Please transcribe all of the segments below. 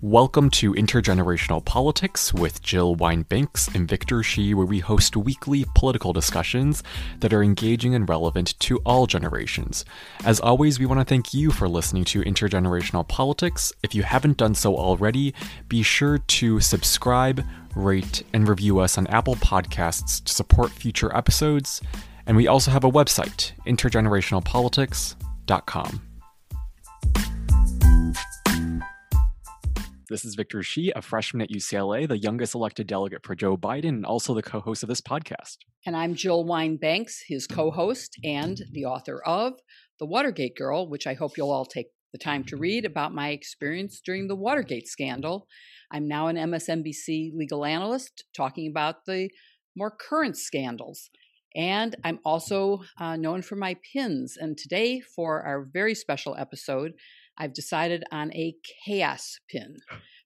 Welcome to Intergenerational Politics with Jill Wine-Banks and Victor Shi, where we host weekly political discussions that are engaging and relevant to all generations. As always, we want to thank you for listening to Intergenerational Politics. If you haven't done so already, be sure to subscribe, rate, and review us on Apple Podcasts to support future episodes. And we also have a website, intergenerationalpolitics.com. This is Victor Shi, a freshman at UCLA, the youngest elected delegate for Joe Biden, and also the co host of this podcast. And I'm Jill Wine-Banks, his co host and the author of The Watergate Girl, which I hope you'll all take the time to read about my experience during the Watergate scandal. I'm now an MSNBC legal analyst talking about the more current scandals. And I'm also uh, known for my pins. And today, for our very special episode, I've decided on a chaos pin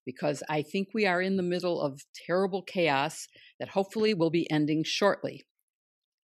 because I think we are in the middle of terrible chaos that hopefully will be ending shortly.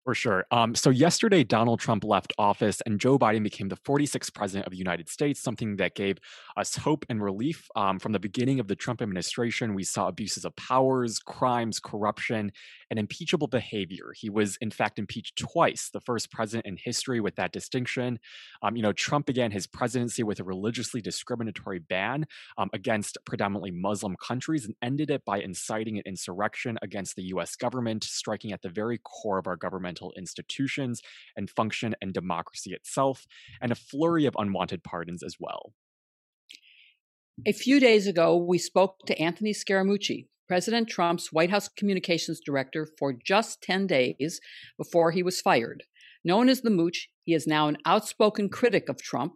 For sure. Um, so yesterday, Donald Trump left office and Joe Biden became the 46th president of the United States, something that gave us hope and relief. Um, from the beginning of the Trump administration, we saw abuses of powers, crimes, corruption, and impeachable behavior. He was, in fact, impeached twice, the first president in history with that distinction. Um, you know, Trump began his presidency with a religiously discriminatory ban um, against predominantly Muslim countries and ended it by inciting an insurrection against the U.S. government, striking at the very core of our governmental institutions and function and democracy itself, and a flurry of unwanted pardons as well. A few days ago, we spoke to Anthony Scaramucci, President Trump's White House communications director for just 10 days before he was fired. Known as the Mooch, he is now an outspoken critic of Trump.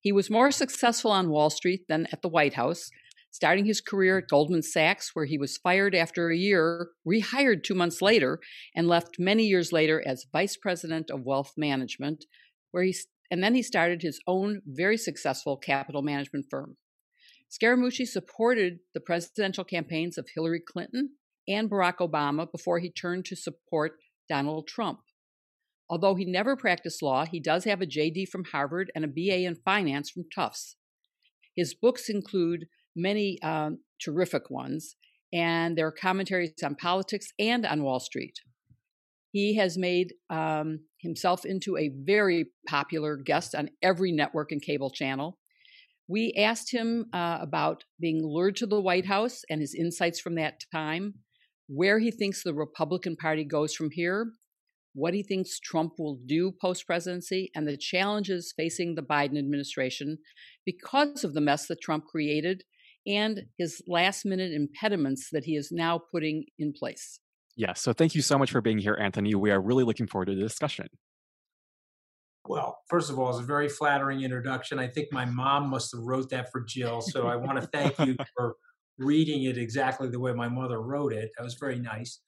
He was more successful on Wall Street than at the White House, starting his career at Goldman Sachs, where he was fired after a year, rehired two months later, and left many years later as vice president of wealth management, where he and then he started his own very successful capital management firm. Scaramucci supported the presidential campaigns of Hillary Clinton and Barack Obama before he turned to support Donald Trump. Although he never practiced law, he does have a JD from Harvard and a BA in finance from Tufts. His books include many um, terrific ones, and there are commentaries on politics and on Wall Street. He has made um, himself into a very popular guest on every network and cable channel. We asked him uh, about being lured to the White House and his insights from that time, where he thinks the Republican Party goes from here, what he thinks Trump will do post presidency, and the challenges facing the Biden administration because of the mess that Trump created and his last minute impediments that he is now putting in place. Yeah, so thank you so much for being here, Anthony. We are really looking forward to the discussion. Well, first of all, it's a very flattering introduction. I think my mom must have wrote that for Jill. So I want to thank you for reading it exactly the way my mother wrote it. That was very nice.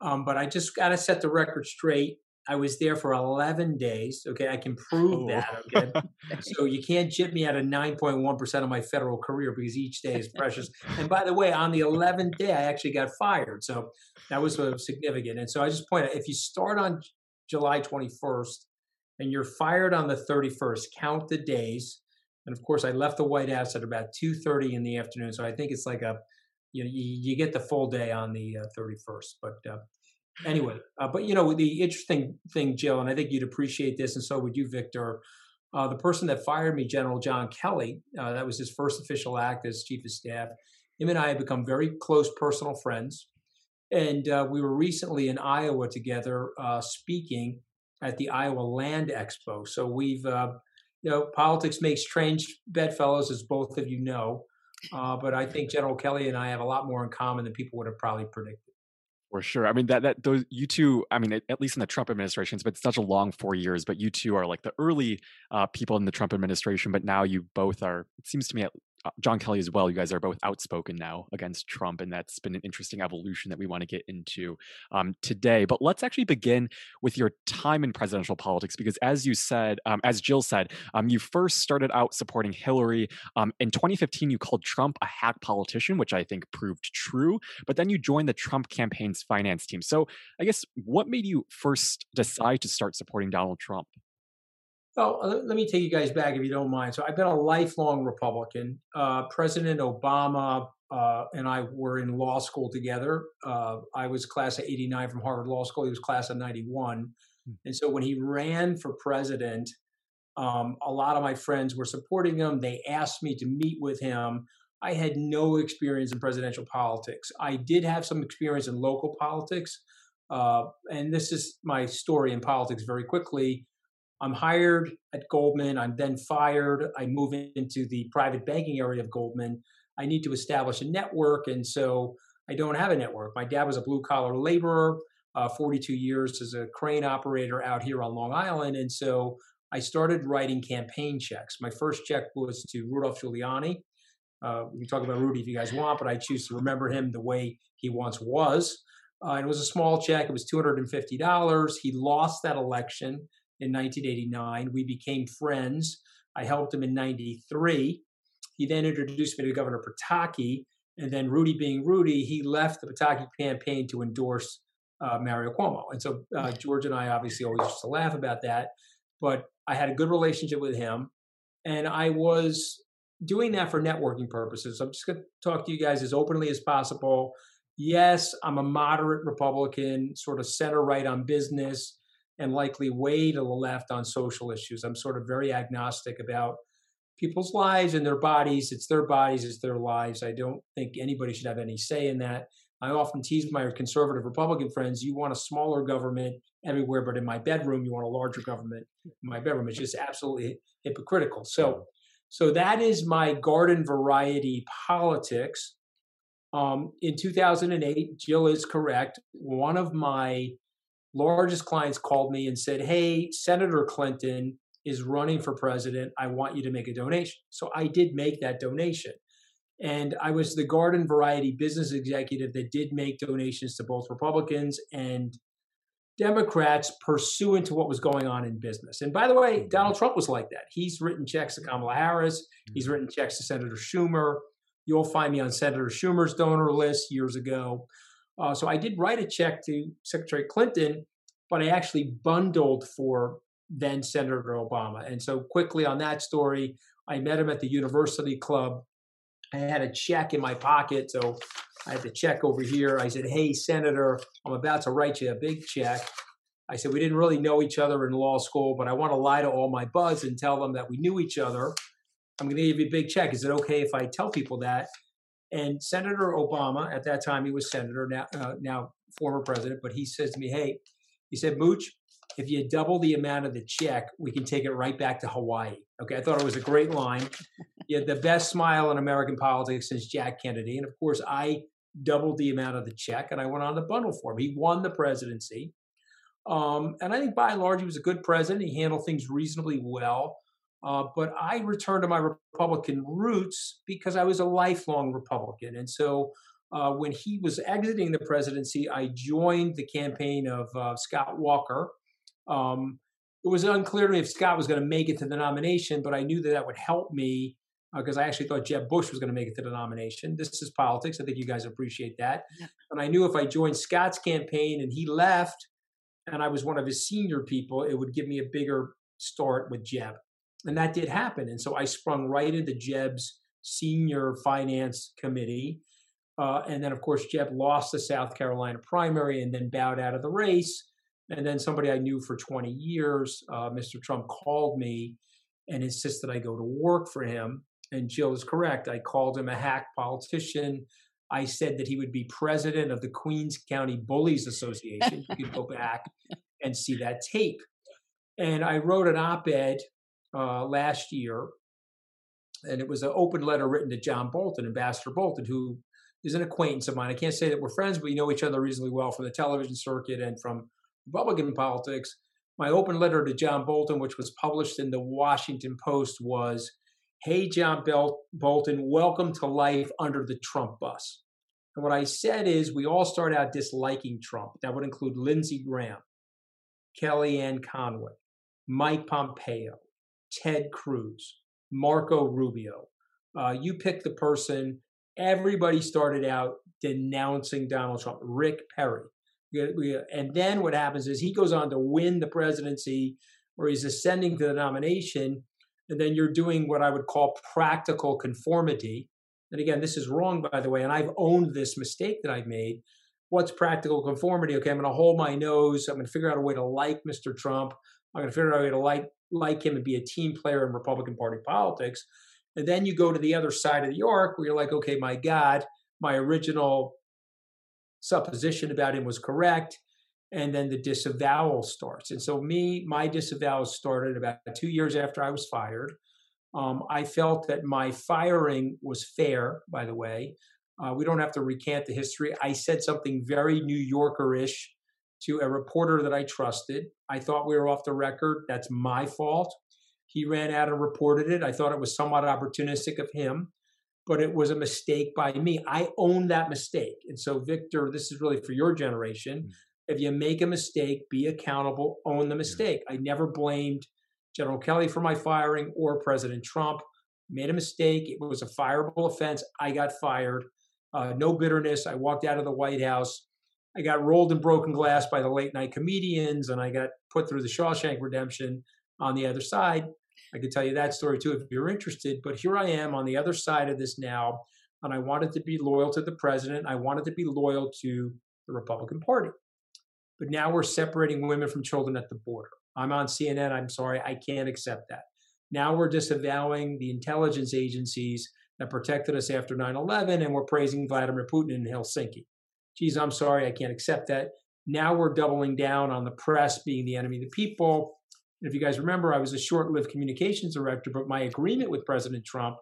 Um, but I just got to set the record straight. I was there for 11 days. Okay, I can prove oh. that. Okay, so you can't chip me out of 9.1% of my federal career because each day is precious. and by the way, on the 11th day, I actually got fired. So that was significant. And so I just point out if you start on July 21st and you're fired on the 31st. Count the days. And of course, I left the White House at about 2:30 in the afternoon, so I think it's like a you know you, you get the full day on the uh, 31st. But uh, anyway, uh, but you know the interesting thing, Jill, and I think you'd appreciate this, and so would you, Victor. Uh, the person that fired me, General John Kelly, uh, that was his first official act as chief of staff. Him and I have become very close personal friends, and uh, we were recently in Iowa together speaking at the Iowa Land Expo. So we've, uh, you know, politics makes strange bedfellows, as both of you know. Uh, but I think General Kelly and I have a lot more in common than people would have probably predicted. For sure. I mean that that those you two. I mean, at least in the Trump administration, it's been such a long four years. But you two are like the early uh, people in the Trump administration. But now you both are. It seems to me, uh, John Kelly as well. You guys are both outspoken now against Trump, and that's been an interesting evolution that we want to get into um, today. But let's actually begin with your time in presidential politics, because as you said, um, as Jill said, um, you first started out supporting Hillary. Um, in 2015, you called Trump a hack politician, which I think proved true. But then you joined the Trump campaign's finance team. So I guess what made you first decide to start supporting Donald Trump? Well, let me take you guys back if you don't mind. So I've been a lifelong Republican. Uh, President Obama uh, and I were in law school together. Uh, I was class of 89 from Harvard Law School. He was class of 91. Hmm. And so when he ran for president, um, a lot of my friends were supporting him. They asked me to meet with him. I had no experience in presidential politics. I did have some experience in local politics. Uh, and this is my story in politics very quickly. I'm hired at Goldman. I'm then fired. I move into the private banking area of Goldman. I need to establish a network. And so I don't have a network. My dad was a blue collar laborer, uh, 42 years as a crane operator out here on Long Island. And so I started writing campaign checks. My first check was to Rudolph Giuliani. Uh, we can talk about Rudy if you guys want, but I choose to remember him the way he once was. Uh, it was a small check. It was $250. He lost that election in 1989. We became friends. I helped him in 93. He then introduced me to Governor Pataki. And then Rudy being Rudy, he left the Pataki campaign to endorse uh, Mario Cuomo. And so uh, George and I obviously always used to laugh about that. But I had a good relationship with him. And I was doing that for networking purposes. I'm just going to talk to you guys as openly as possible. Yes, I'm a moderate Republican, sort of center right on business, and likely way to the left on social issues. I'm sort of very agnostic about people's lives and their bodies. It's their bodies, it's their lives. I don't think anybody should have any say in that. I often tease my conservative Republican friends, you want a smaller government everywhere, but in my bedroom, you want a larger government my bedroom. is just absolutely hypocritical. So, so that is my garden variety politics. Um, in 2008, Jill is correct. One of my largest clients called me and said, Hey, Senator Clinton is running for president. I want you to make a donation. So I did make that donation. And I was the garden variety business executive that did make donations to both Republicans and Democrats pursuant to what was going on in business. And by the way, mm-hmm. Donald Trump was like that. He's written checks to Kamala Harris, mm-hmm. he's written checks to Senator Schumer. You'll find me on Senator Schumer's donor list years ago. Uh, so I did write a check to Secretary Clinton, but I actually bundled for then Senator Obama. And so quickly on that story, I met him at the University Club. I had a check in my pocket, so I had the check over here. I said, "Hey, Senator, I'm about to write you a big check." I said, "We didn't really know each other in law school, but I want to lie to all my buds and tell them that we knew each other. I'm going to give you a big check. Is it okay if I tell people that?" And Senator Obama, at that time he was senator, now uh, now former president, but he says to me, "Hey," he said, "Mooch, if you double the amount of the check, we can take it right back to Hawaii." Okay, I thought it was a great line. He had the best smile in American politics since Jack Kennedy, and of course, I doubled the amount of the check, and I went on the bundle for him. He won the presidency, um, and I think by and large he was a good president. He handled things reasonably well. Uh, but I returned to my Republican roots because I was a lifelong Republican. And so uh, when he was exiting the presidency, I joined the campaign of uh, Scott Walker. Um, it was unclear to me if Scott was going to make it to the nomination, but I knew that that would help me because uh, I actually thought Jeb Bush was going to make it to the nomination. This is politics. I think you guys appreciate that. Yeah. And I knew if I joined Scott's campaign and he left and I was one of his senior people, it would give me a bigger start with Jeb. And that did happen. And so I sprung right into Jeb's senior finance committee. Uh, and then, of course, Jeb lost the South Carolina primary and then bowed out of the race. And then somebody I knew for 20 years, uh, Mr. Trump, called me and insisted I go to work for him. And Jill is correct. I called him a hack politician. I said that he would be president of the Queens County Bullies Association. you can go back and see that tape. And I wrote an op ed uh, last year, and it was an open letter written to John Bolton, Ambassador Bolton, who is an acquaintance of mine. I can't say that we're friends, but we know each other reasonably well from the television circuit and from Republican politics. My open letter to John Bolton, which was published in the Washington Post, was Hey, John Bel- Bolton, welcome to life under the Trump bus. And what I said is, we all start out disliking Trump. That would include Lindsey Graham, Kellyanne Conway, Mike Pompeo, Ted Cruz, Marco Rubio. Uh, you pick the person. Everybody started out denouncing Donald Trump. Rick Perry. And then what happens is he goes on to win the presidency or he's ascending to the nomination, and then you're doing what I would call practical conformity. And again, this is wrong, by the way, and I've owned this mistake that I've made. What's practical conformity? Okay, I'm going to hold my nose. I'm going to figure out a way to like Mr. Trump. I'm going to figure out a way to like like him and be a team player in Republican Party politics. And then you go to the other side of the arc where you're like, okay, my God, my original supposition about him was correct. And then the disavowal starts. And so, me, my disavowal started about two years after I was fired. Um, I felt that my firing was fair, by the way. Uh, we don't have to recant the history. I said something very New Yorker ish to a reporter that I trusted. I thought we were off the record. That's my fault. He ran out and reported it. I thought it was somewhat opportunistic of him, but it was a mistake by me. I own that mistake. And so, Victor, this is really for your generation. Mm-hmm. If you make a mistake, be accountable, own the mistake. I never blamed General Kelly for my firing or President Trump. Made a mistake. It was a fireable offense. I got fired. Uh, no bitterness. I walked out of the White House. I got rolled in broken glass by the late night comedians, and I got put through the Shawshank Redemption on the other side. I could tell you that story too if you're interested. But here I am on the other side of this now, and I wanted to be loyal to the president. I wanted to be loyal to the Republican Party. But now we're separating women from children at the border. I'm on CNN. I'm sorry, I can't accept that. Now we're disavowing the intelligence agencies that protected us after 9 11, and we're praising Vladimir Putin in Helsinki geez, I'm sorry, I can't accept that. Now we're doubling down on the press being the enemy of the people. And if you guys remember, I was a short lived communications director, but my agreement with President Trump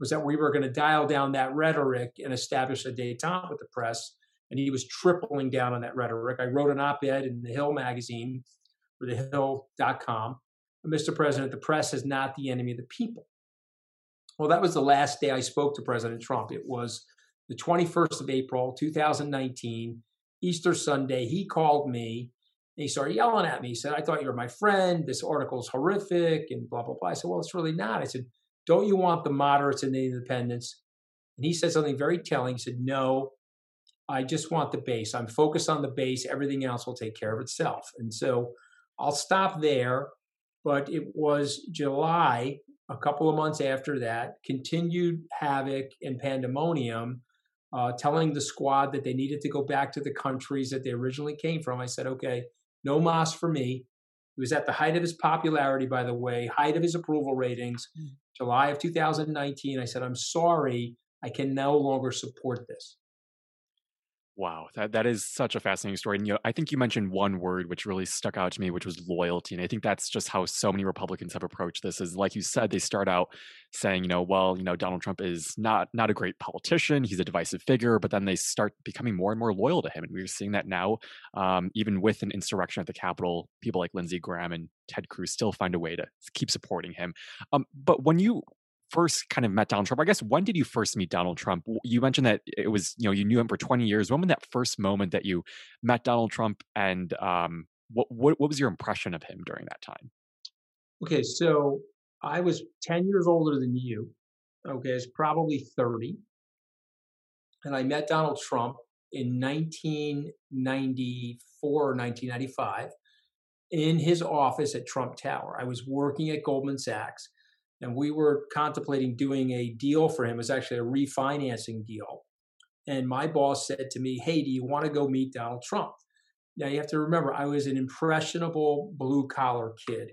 was that we were going to dial down that rhetoric and establish a detente with the press. And he was tripling down on that rhetoric. I wrote an op ed in the Hill magazine or thehill.com. Mr. President, the press is not the enemy of the people. Well, that was the last day I spoke to President Trump. It was the 21st of April, 2019, Easter Sunday, he called me and he started yelling at me. He said, I thought you were my friend. This article is horrific and blah, blah, blah. I said, Well, it's really not. I said, Don't you want the moderates and the independents? And he said something very telling. He said, No, I just want the base. I'm focused on the base. Everything else will take care of itself. And so I'll stop there. But it was July, a couple of months after that, continued havoc and pandemonium uh, telling the squad that they needed to go back to the countries that they originally came from. I said, okay, no mas for me. He was at the height of his popularity, by the way, height of his approval ratings, mm. July of 2019. I said, I'm sorry, I can no longer support this. Wow, that that is such a fascinating story. And you know, I think you mentioned one word which really stuck out to me, which was loyalty. And I think that's just how so many Republicans have approached this. Is like you said, they start out saying, you know, well, you know, Donald Trump is not not a great politician. He's a divisive figure, but then they start becoming more and more loyal to him. And we're seeing that now, um, even with an insurrection at the Capitol, people like Lindsey Graham and Ted Cruz still find a way to keep supporting him. Um, but when you first kind of met Donald Trump? I guess when did you first meet Donald Trump? You mentioned that it was, you know, you knew him for 20 years. When was that first moment that you met Donald Trump and um, what, what, what was your impression of him during that time? Okay, so I was 10 years older than you. Okay, it's probably 30. And I met Donald Trump in 1994 or 1995 in his office at Trump Tower. I was working at Goldman Sachs and we were contemplating doing a deal for him. It was actually a refinancing deal. And my boss said to me, Hey, do you want to go meet Donald Trump? Now, you have to remember, I was an impressionable blue collar kid.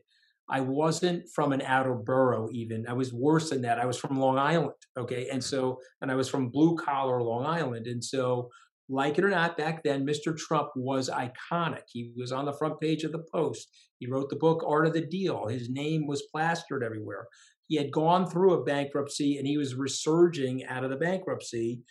I wasn't from an outer borough, even. I was worse than that. I was from Long Island. Okay. And so, and I was from blue collar Long Island. And so, like it or not, back then, Mr. Trump was iconic. He was on the front page of the Post. He wrote the book Art of the Deal. His name was plastered everywhere he had gone through a bankruptcy and he was resurging out of the bankruptcy.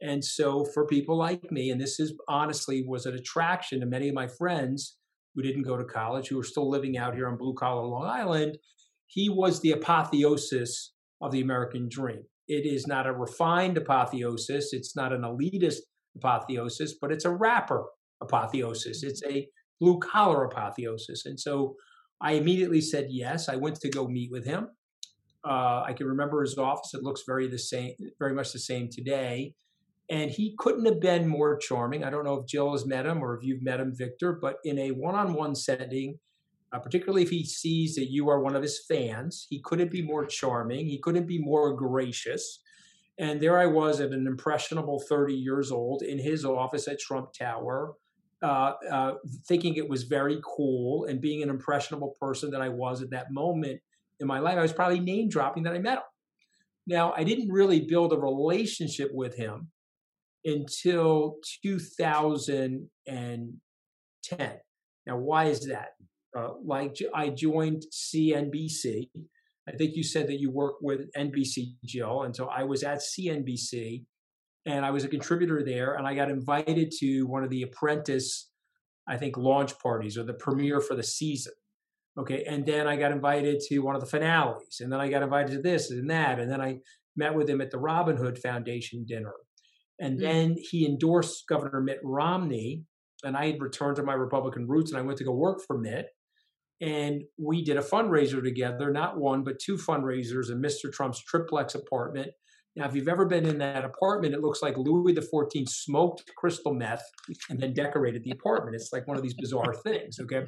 And so for people like me, and this is honestly was an attraction to many of my friends who didn't go to college, who are still living out here on blue collar Long Island, he was the apotheosis of the American dream. It is not a refined apotheosis, it's not an elitist apotheosis, but it's a rapper apotheosis. It's a blue collar apotheosis. And so I immediately said yes. I went to go meet with him. Uh, I can remember his office. It looks very the same, very much the same today. And he couldn't have been more charming. I don't know if Jill has met him or if you've met him, Victor, but in a one-on-one setting, uh, particularly if he sees that you are one of his fans. He couldn't be more charming. He couldn't be more gracious. And there I was at an impressionable 30 years old in his office at Trump Tower, uh, uh, thinking it was very cool and being an impressionable person that I was at that moment in my life. I was probably name dropping that I met him. Now, I didn't really build a relationship with him until 2010. Now, why is that? Uh, like I joined CNBC. I think you said that you work with NBC, Jill, and so I was at CNBC, and I was a contributor there, and I got invited to one of the Apprentice, I think, launch parties or the premiere for the season. Okay, and then I got invited to one of the finales, and then I got invited to this and that, and then I met with him at the Robin Hood Foundation dinner, and mm-hmm. then he endorsed Governor Mitt Romney, and I had returned to my Republican roots, and I went to go work for Mitt, and we did a fundraiser together, not one, but two fundraisers in Mr. Trump's triplex apartment. Now, if you've ever been in that apartment, it looks like Louis XIV smoked crystal meth and then decorated the apartment. It's like one of these bizarre things, okay?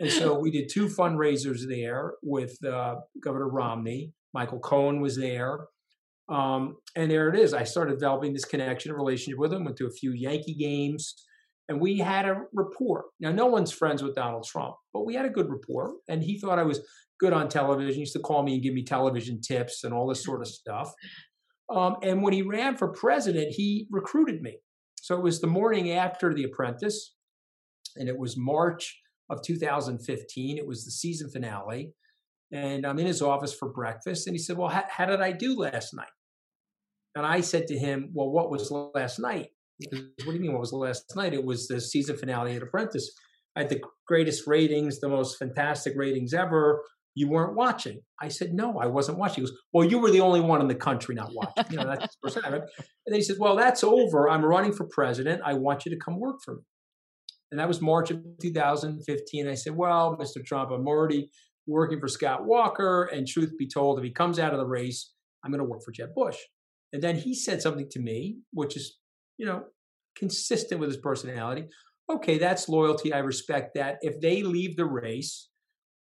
And so we did two fundraisers there with uh, Governor Romney. Michael Cohen was there. Um, and there it is. I started developing this connection, and relationship with him, went to a few Yankee games and we had a rapport. Now, no one's friends with Donald Trump, but we had a good rapport, and he thought I was good on television. He used to call me and give me television tips and all this sort of stuff. Um, and when he ran for president, he recruited me. So it was the morning after The Apprentice, and it was March of 2015. It was the season finale. And I'm in his office for breakfast. And he said, Well, how, how did I do last night? And I said to him, Well, what was last night? what do you mean? What was the last night? It was the season finale of Apprentice. I had the greatest ratings, the most fantastic ratings ever. You weren't watching. I said, no, I wasn't watching. He goes, well, you were the only one in the country not watching. You know, that's right? And then he said, well, that's over. I'm running for president. I want you to come work for me. And that was March of 2015. I said, well, Mr. Trump, I'm already working for Scott Walker. And truth be told, if he comes out of the race, I'm going to work for Jeb Bush. And then he said something to me, which is you know, consistent with his personality. Okay, that's loyalty. I respect that. If they leave the race,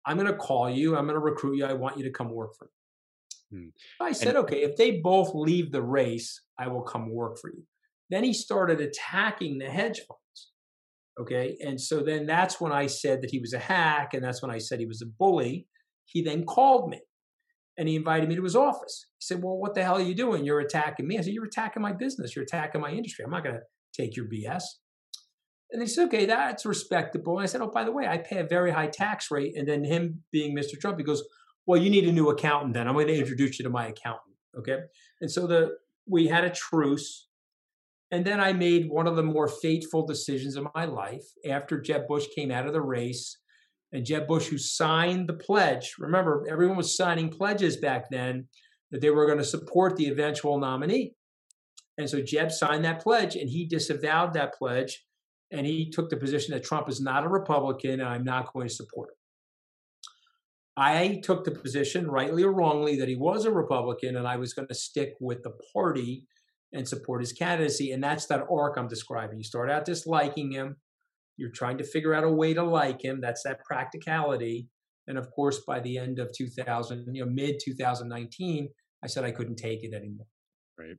I'm going to call you. I'm going to recruit you. I want you to come work for me. Hmm. I said, and- okay, if they both leave the race, I will come work for you. Then he started attacking the hedge funds. Okay. And so then that's when I said that he was a hack. And that's when I said he was a bully. He then called me and he invited me to his office. He said, Well, what the hell are you doing? You're attacking me. I said, You're attacking my business. You're attacking my industry. I'm not going to take your BS. And he said, Okay, that's respectable. And I said, Oh, by the way, I pay a very high tax rate. And then him being Mr. Trump, he goes, Well, you need a new accountant then. I'm going to introduce you to my accountant. Okay. And so the we had a truce. And then I made one of the more fateful decisions of my life after Jeb Bush came out of the race and Jeb Bush, who signed the pledge. Remember, everyone was signing pledges back then that they were going to support the eventual nominee. And so Jeb signed that pledge and he disavowed that pledge. And he took the position that Trump is not a Republican and I'm not going to support him. I took the position, rightly or wrongly, that he was a Republican and I was going to stick with the party and support his candidacy. And that's that arc I'm describing. You start out disliking him, you're trying to figure out a way to like him. That's that practicality. And of course, by the end of 2000, you know, mid 2019, I said I couldn't take it anymore. Right.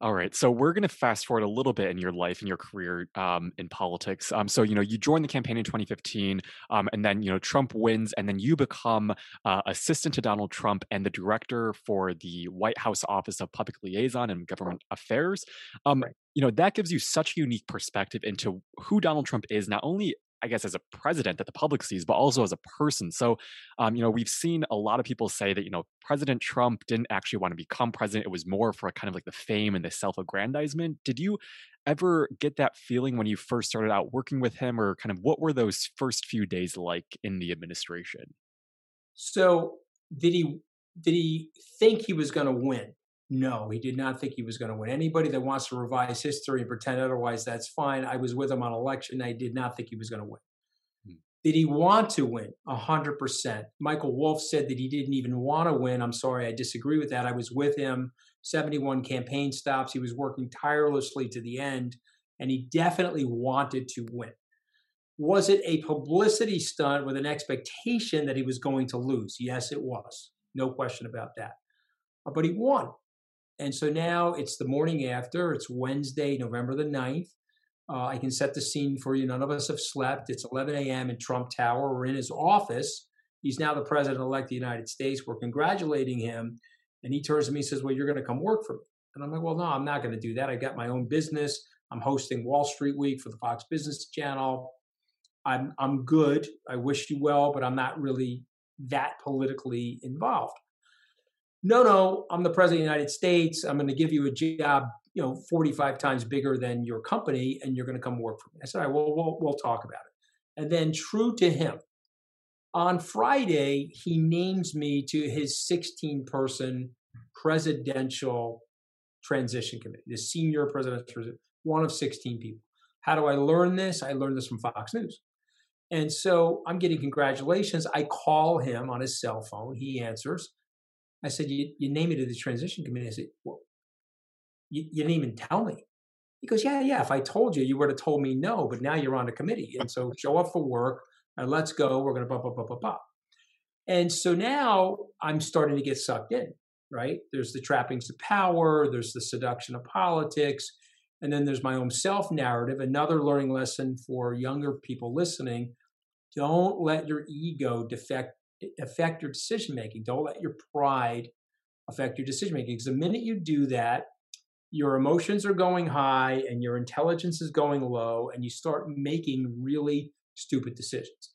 All right. So we're going to fast forward a little bit in your life and your career um, in politics. Um, so you know you joined the campaign in 2015, um, and then you know Trump wins, and then you become uh, assistant to Donald Trump and the director for the White House Office of Public Liaison and Government Affairs. Um, right. You know that gives you such a unique perspective into who Donald Trump is, not only I guess, as a president that the public sees, but also as a person. So, um, you know, we've seen a lot of people say that, you know, President Trump didn't actually want to become president. It was more for kind of like the fame and the self aggrandizement. Did you ever get that feeling when you first started out working with him, or kind of what were those first few days like in the administration? So, did he did he think he was going to win? No, he did not think he was going to win. Anybody that wants to revise history and pretend otherwise, that's fine. I was with him on election day. Did not think he was going to win. Hmm. Did he want to win? A hundred percent. Michael Wolff said that he didn't even want to win. I'm sorry, I disagree with that. I was with him, 71 campaign stops. He was working tirelessly to the end, and he definitely wanted to win. Was it a publicity stunt with an expectation that he was going to lose? Yes, it was. No question about that. But he won. And so now it's the morning after, it's Wednesday, November the 9th. Uh, I can set the scene for you. None of us have slept. It's 11 a.m. in Trump Tower. We're in his office. He's now the president elect of the United States. We're congratulating him. And he turns to me and says, Well, you're going to come work for me. And I'm like, Well, no, I'm not going to do that. I got my own business. I'm hosting Wall Street Week for the Fox Business Channel. I'm I'm good. I wish you well, but I'm not really that politically involved. No, no, I'm the president of the United States. I'm going to give you a job, you know, 45 times bigger than your company, and you're going to come work for me. I said, all right, well, we'll, we'll talk about it. And then, true to him, on Friday, he names me to his 16 person presidential transition committee, the senior presidential, one of 16 people. How do I learn this? I learned this from Fox News. And so I'm getting congratulations. I call him on his cell phone. He answers. I said, You, you name me to the transition committee. I said, Well, you, you didn't even tell me. He goes, Yeah, yeah. If I told you, you would have told me no, but now you're on a committee. And so show up for work and let's go. We're going to blah, blah, blah, blah, blah. And so now I'm starting to get sucked in, right? There's the trappings of power, there's the seduction of politics, and then there's my own self narrative. Another learning lesson for younger people listening don't let your ego defect, affect your decision making. Don't let your pride affect your decision making. Because the minute you do that, your emotions are going high and your intelligence is going low, and you start making really stupid decisions.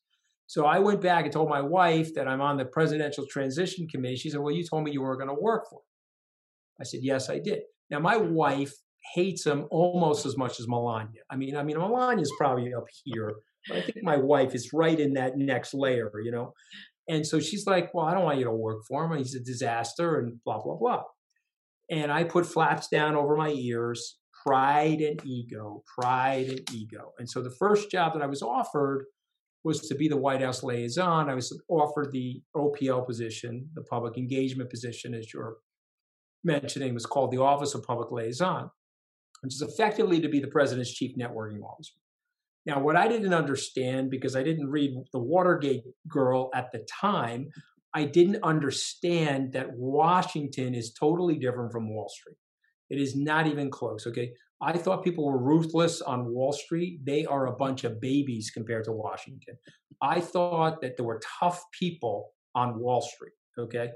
So I went back and told my wife that I'm on the presidential transition committee. She said, Well, you told me you were going to work for him. I said, Yes, I did. Now, my wife hates him almost as much as Melania. I mean, I mean, Melania's probably up here, but I think my wife is right in that next layer, you know. And so she's like, Well, I don't want you to work for him. He's a disaster and blah, blah, blah. And I put flaps down over my ears, pride and ego, pride and ego. And so the first job that I was offered was to be the White House liaison. I was offered the OPL position, the public engagement position, as you're mentioning, was called the Office of Public Liaison, which is effectively to be the president's chief networking officer. Now, what I didn't understand, because I didn't read The Watergate Girl at the time, I didn't understand that Washington is totally different from Wall Street. It is not even close, okay? I thought people were ruthless on Wall Street. They are a bunch of babies compared to Washington. I thought that there were tough people on Wall Street, okay?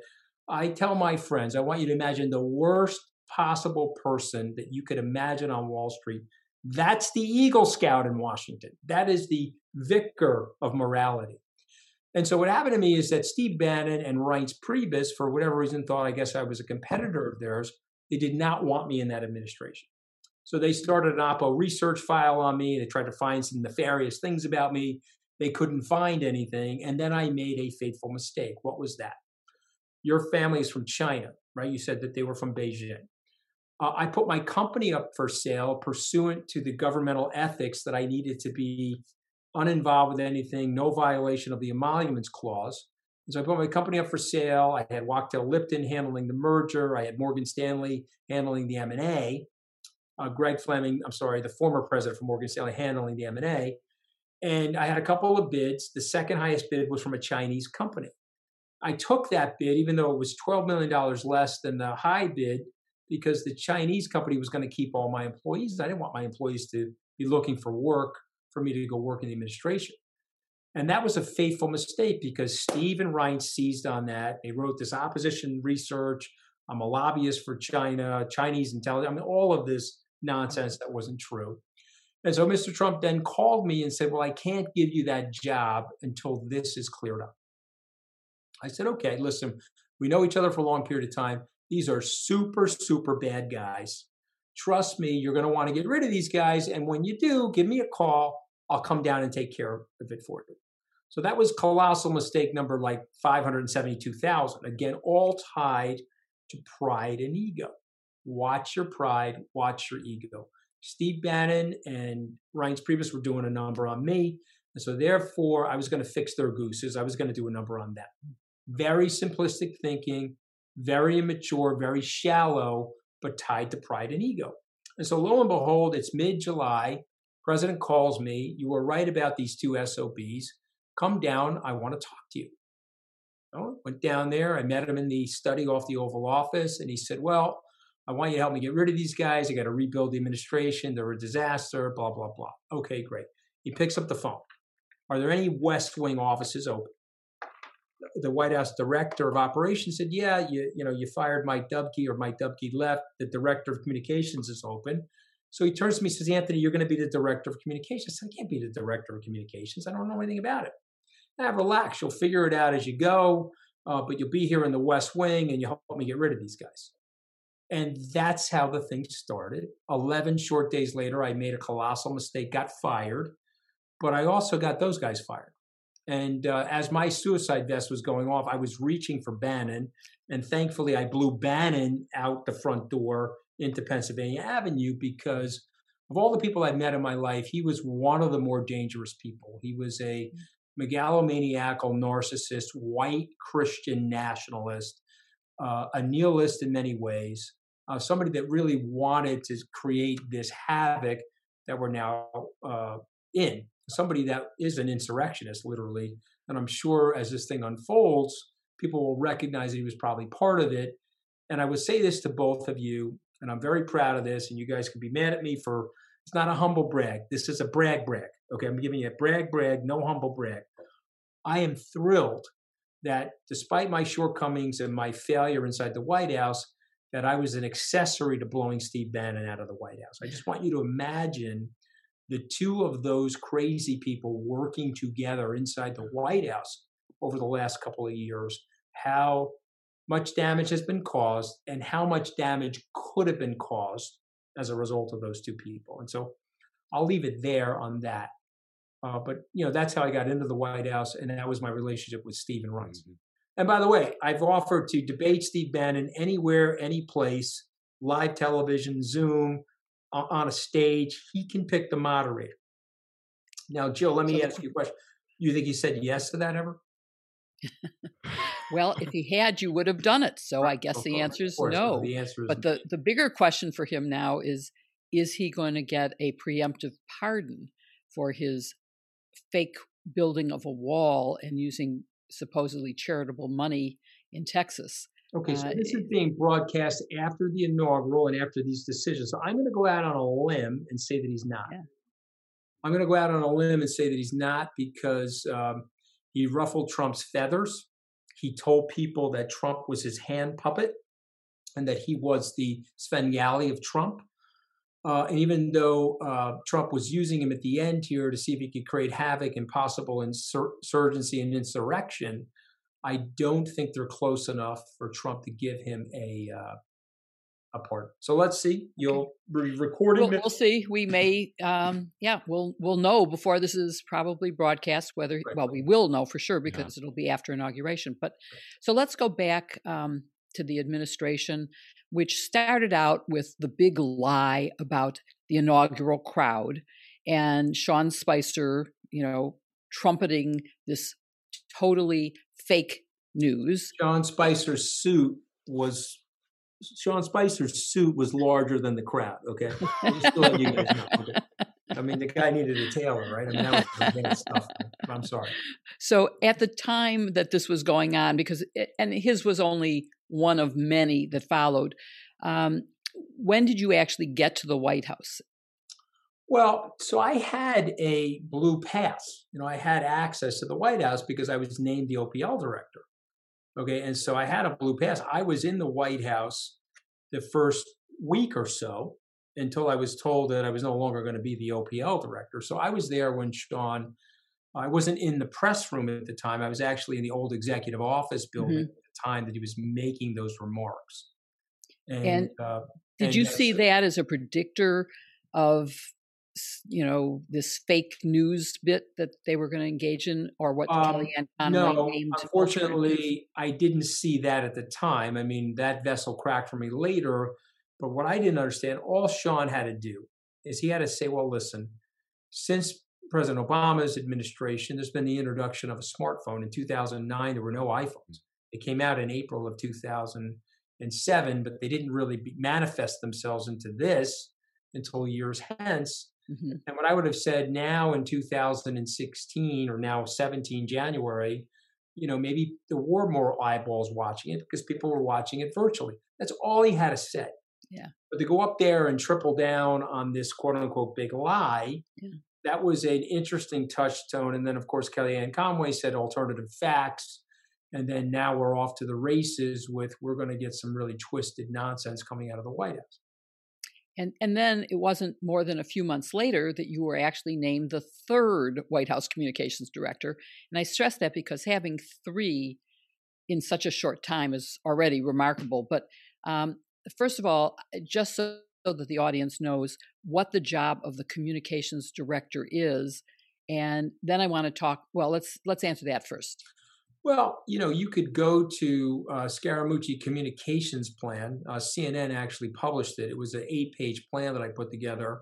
I tell my friends, I want you to imagine the worst possible person that you could imagine on Wall Street that's the Eagle Scout in Washington. That is the vicar of morality. And so what happened to me is that Steve Bannon and Reince Priebus, for whatever reason, thought I guess I was a competitor of theirs. They did not want me in that administration. So they started an Oppo research file on me. They tried to find some nefarious things about me. They couldn't find anything. And then I made a fateful mistake. What was that? Your family is from China, right? You said that they were from Beijing. Uh, I put my company up for sale pursuant to the governmental ethics that I needed to be uninvolved with anything, no violation of the emoluments clause. And so I put my company up for sale. I had Wachtell Lipton handling the merger. I had Morgan Stanley handling the M&A. Uh, Greg Fleming, I'm sorry, the former president for Morgan Stanley handling the M&A. And I had a couple of bids. The second highest bid was from a Chinese company. I took that bid, even though it was $12 million less than the high bid, because the Chinese company was going to keep all my employees. I didn't want my employees to be looking for work for me to go work in the administration. And that was a fateful mistake because Steve and Reince seized on that. They wrote this opposition research. I'm a lobbyist for China, Chinese intelligence, I mean, all of this nonsense that wasn't true. And so Mr. Trump then called me and said, Well, I can't give you that job until this is cleared up. I said, Okay, listen, we know each other for a long period of time. These are super, super bad guys. Trust me, you're going to want to get rid of these guys. And when you do, give me a call. I'll come down and take care of it for you. So that was colossal mistake number like 572,000. Again, all tied to pride and ego. Watch your pride, watch your ego. Steve Bannon and Reince Priebus were doing a number on me. And so therefore, I was going to fix their gooses. I was going to do a number on them. Very simplistic thinking, very immature, very shallow, but tied to pride and ego. And so lo and behold, it's mid July. President calls me. You were right about these two SOBs. Come down. I want to talk to you. I went down there. I met him in the study off the Oval Office, and he said, Well, I want you to help me get rid of these guys. I got to rebuild the administration. They're a disaster, blah, blah, blah. Okay, great. He picks up the phone. Are there any West Wing offices open? The White House director of operations said, Yeah, you, you know, you fired Mike Dubke or Mike Dubke left. The director of communications is open. So he turns to me and says, Anthony, you're going to be the director of communications. I said, I can't be the director of communications. I don't know anything about it. Ah, relax. You'll figure it out as you go, uh, but you'll be here in the West Wing and you help me get rid of these guys. And that's how the thing started. 11 short days later, I made a colossal mistake, got fired, but I also got those guys fired. And uh, as my suicide vest was going off, I was reaching for Bannon. And thankfully, I blew Bannon out the front door into Pennsylvania Avenue because of all the people I've met in my life, he was one of the more dangerous people. He was a megalomaniacal, narcissist, white Christian nationalist, uh, a nihilist in many ways, uh, somebody that really wanted to create this havoc that we're now uh, in. Somebody that is an insurrectionist, literally. And I'm sure as this thing unfolds, people will recognize that he was probably part of it. And I would say this to both of you and I'm very proud of this. And you guys can be mad at me for it's not a humble brag. This is a brag brag. Okay, I'm giving you a brag brag, no humble brag. I am thrilled that despite my shortcomings and my failure inside the White House, that I was an accessory to blowing Steve Bannon out of the White House. I just want you to imagine the two of those crazy people working together inside the White House over the last couple of years, how much damage has been caused and how much damage could have been caused as a result of those two people. And so I'll leave it there on that. Uh, but you know that's how I got into the White House, and that was my relationship with Stephen Rice. Mm-hmm. And by the way, I've offered to debate Steve Bannon anywhere, any place, live television, Zoom, on a stage. He can pick the moderator. Now, Jill, let me ask you a question. You think he said yes to that ever? well, if he had, you would have done it. So I guess the answer is no. The answer is but the, the bigger question for him now is is he going to get a preemptive pardon for his fake building of a wall and using supposedly charitable money in Texas? Okay, so uh, this is being broadcast after the inaugural and after these decisions. So I'm going to go out on a limb and say that he's not. Yeah. I'm going to go out on a limb and say that he's not because um, he ruffled Trump's feathers. He told people that Trump was his hand puppet and that he was the Svengali of Trump. Uh, and even though uh, Trump was using him at the end here to see if he could create havoc and possible insurgency and insurrection, I don't think they're close enough for Trump to give him a uh, apart. So let's see. You'll be recording. We'll, we'll, see. We may, um, yeah, we'll we'll know before this is probably broadcast whether. Right. Well, we will know for sure because yeah. it'll be after inauguration. But so let's go back um, to the administration, which started out with the big lie about the inaugural crowd and Sean Spicer, you know, trumpeting this totally fake news. Sean Spicer's suit was Sean Spicer's suit was larger than the crowd. Okay, okay? I mean, the guy needed a tailor, right? I mean, that was stuff. I'm sorry. So, at the time that this was going on, because it, and his was only one of many that followed. Um, when did you actually get to the White House? Well, so I had a blue pass. You know, I had access to the White House because I was named the OPL director. Okay. And so I had a blue pass. I was in the White House the first week or so until I was told that I was no longer going to be the OPL director. So I was there when Sean, I wasn't in the press room at the time. I was actually in the old executive office building mm-hmm. at the time that he was making those remarks. And, and uh, did and you see that as a predictor of you know this fake news bit that they were going to engage in, or what um, Kellyanne Conway no, named? Unfortunately, I didn't see that at the time. I mean, that vessel cracked for me later. But what I didn't understand, all Sean had to do is he had to say, "Well, listen, since President Obama's administration, there's been the introduction of a smartphone. In 2009, there were no iPhones. It came out in April of 2007, but they didn't really manifest themselves into this until years hence Mm-hmm. And what I would have said now in 2016 or now 17 January, you know, maybe there were more eyeballs watching it because people were watching it virtually. That's all he had to say. Yeah. But to go up there and triple down on this quote unquote big lie, yeah. that was an interesting touchstone. And then, of course, Kellyanne Conway said alternative facts. And then now we're off to the races with we're going to get some really twisted nonsense coming out of the White House. And and then it wasn't more than a few months later that you were actually named the third White House communications director. And I stress that because having three in such a short time is already remarkable. But um, first of all, just so that the audience knows what the job of the communications director is, and then I want to talk. Well, let's let's answer that first. Well, you know, you could go to uh, Scaramucci Communications Plan. Uh, CNN actually published it. It was an eight-page plan that I put together,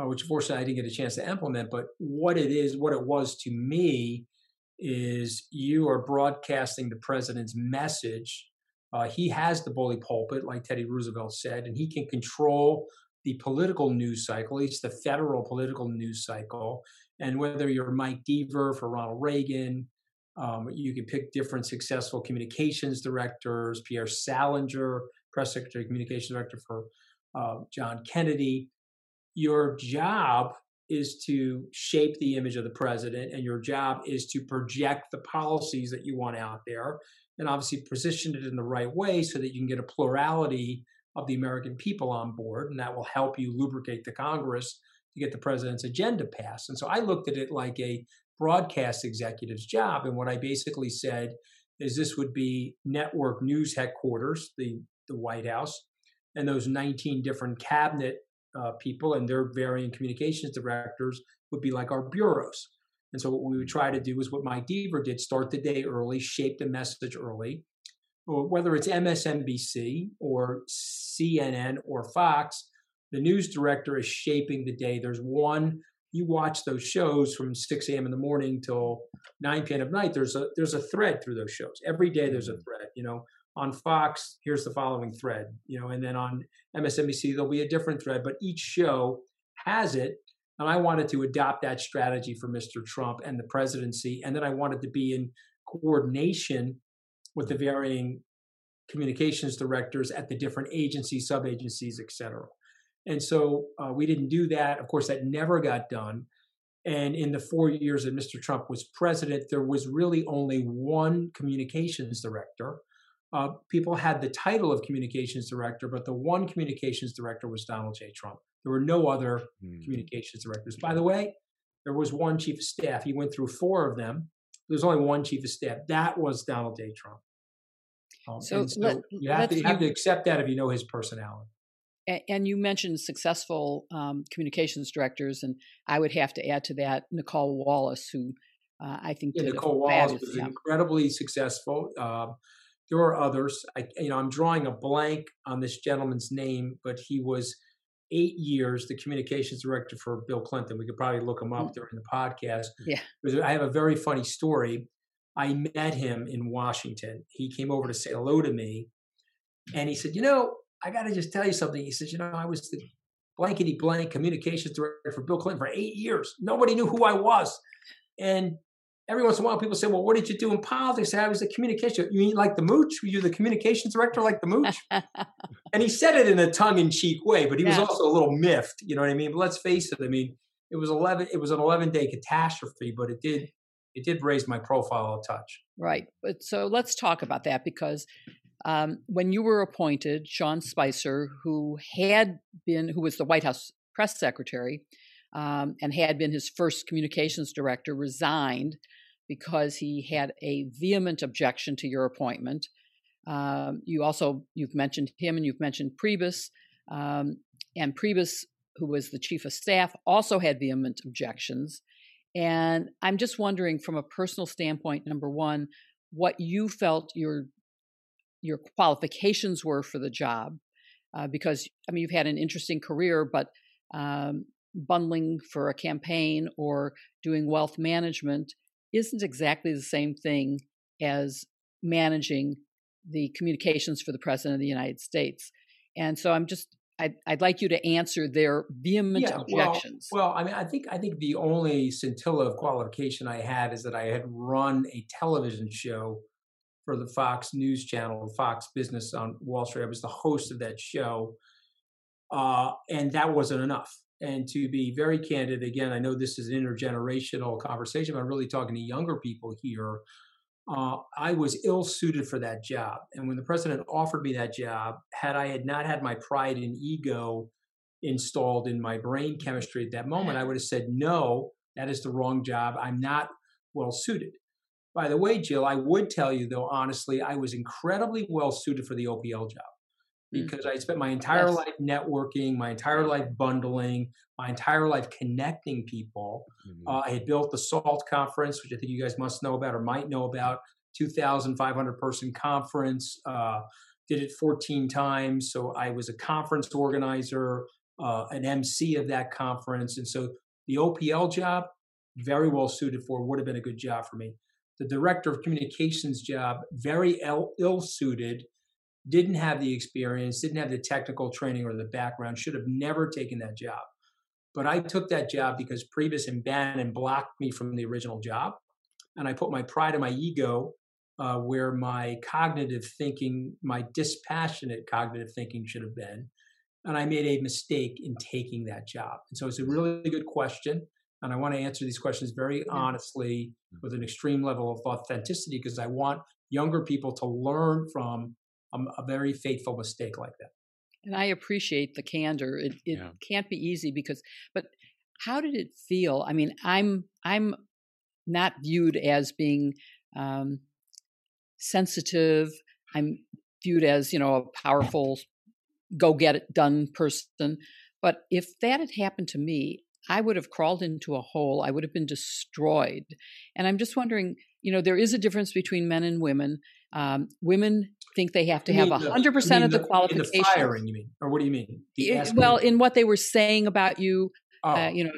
uh, which fortunately I didn't get a chance to implement. But what it is, what it was to me, is you are broadcasting the president's message. Uh, he has the bully pulpit, like Teddy Roosevelt said, and he can control the political news cycle. It's the federal political news cycle. And whether you're Mike Deaver for Ronald Reagan, um, you can pick different successful communications directors, Pierre Salinger, press secretary, communications director for uh, John Kennedy. Your job is to shape the image of the president, and your job is to project the policies that you want out there, and obviously position it in the right way so that you can get a plurality of the American people on board, and that will help you lubricate the Congress to get the president's agenda passed. And so I looked at it like a broadcast executive's job. And what I basically said is this would be network news headquarters, the, the White House, and those 19 different cabinet uh, people and their varying communications directors would be like our bureaus. And so what we would try to do is what Mike Deaver did: start the day early, shape the message early. Whether it's MSNBC or CNN or Fox, the news director is shaping the day. There's one you watch those shows from 6 a.m. in the morning till 9 p.m. at night, there's a there's a thread through those shows. Every day there's a mm-hmm. thread. You know, on Fox, here's the following thread. You know, and then on MSNBC there'll be a different thread, but each show has it. And I wanted to adopt that strategy for Mr. Trump and the presidency, and then I wanted to be in coordination with the varying communications directors at the different agencies, sub agencies, et cetera. And so uh, we didn't do that. Of course, that never got done. And in the four years that Mr. Trump was president, there was really only one communications director. Uh, people had the title of communications director, but the one communications director was Donald J. Trump. There were no other mm. communications directors. By the way, there was one chief of staff. He went through four of them. There's only one chief of staff. That was Donald J. Trump. Um, so, so let, you, have to, you have to accept that if you know his personality and you mentioned successful um, communications directors, and I would have to add to that Nicolle Wallace, who uh, I think yeah, Nicolle Wallace was job. incredibly successful. Uh, there are others. I, you know, I'm drawing a blank on this gentleman's name, but he was eight years the communications director for Bill Clinton. We could probably look him up mm. during the podcast. Yeah, I have a very funny story. I met him in Washington. He came over to say hello to me, and he said, "You know, I got to just tell you something. He says, you know, I was the blankety blank communications director for Bill Clinton for eight years. Nobody knew who I was. And every once in a while, people say, well, what did you do in politics? I was a communication. You mean like the mooch? Were you the communications director like the mooch? and he said it in a tongue in cheek way, but he was also a little miffed. You know what I mean? But let's face it. I mean, it was 11, it was an 11 day catastrophe, but it did, it did raise my profile a touch. Right. But so let's talk about that because um, when you were appointed, Sean Spicer, who had been, who was the White House press secretary um, and had been his first communications director, resigned because he had a vehement objection to your appointment. Um, you also you've mentioned him and you've mentioned Priebus, um, and Priebus, who was the chief of staff, also had vehement objections. And I'm just wondering, from a personal standpoint, number one, what you felt your your qualifications were for the job, uh, because I mean you've had an interesting career, but um, bundling for a campaign or doing wealth management isn't exactly the same thing as managing the communications for the president of the United States. And so I'm just I'd, I'd like you to answer their vehement yeah, objections. Well, well, I mean, I think I think the only scintilla of qualification I had is that I had run a television show for the Fox News Channel, Fox Business on Wall Street. I was the host of that show, uh, and that wasn't enough. And to be very candid, again, I know this is an intergenerational conversation, but I'm really talking to younger people here. Uh, I was ill suited for that job. And when the president offered me that job, had I had not had my pride and ego installed in my brain chemistry at that moment, I would have said, no, that is the wrong job. I'm not well suited. By the way, Jill, I would tell you, though, honestly, I was incredibly well suited for the OPL job. Mm. because I spent my entire yes. life networking, my entire life bundling, my entire life connecting people. Mm-hmm. Uh, I had built the SALT conference, which I think you guys must know about or might know about, 2,500 person conference. Uh, did it 14 times, so I was a conference organizer, uh, an MC of that conference, and so the OPL job, very well suited for, would have been a good job for me. The director of communications job, very ill suited didn't have the experience, didn't have the technical training or the background, should have never taken that job. But I took that job because Priebus and Bannon blocked me from the original job. And I put my pride and my ego uh, where my cognitive thinking, my dispassionate cognitive thinking should have been. And I made a mistake in taking that job. And so it's a really good question. And I want to answer these questions very honestly with an extreme level of authenticity because I want younger people to learn from a, a very fateful mistake like that. And I appreciate the candor. It, it yeah. can't be easy because, but how did it feel? I mean, I'm I'm not viewed as being um, sensitive. I'm viewed as you know a powerful, go get it done person. But if that had happened to me, I would have crawled into a hole. I would have been destroyed. And I'm just wondering, you know, there is a difference between men and women. Um, women think they have to have hundred percent of the, the qualifications. The firing, you mean, or what do you mean? It, well, in what they were saying about you, uh, oh. uh, you know,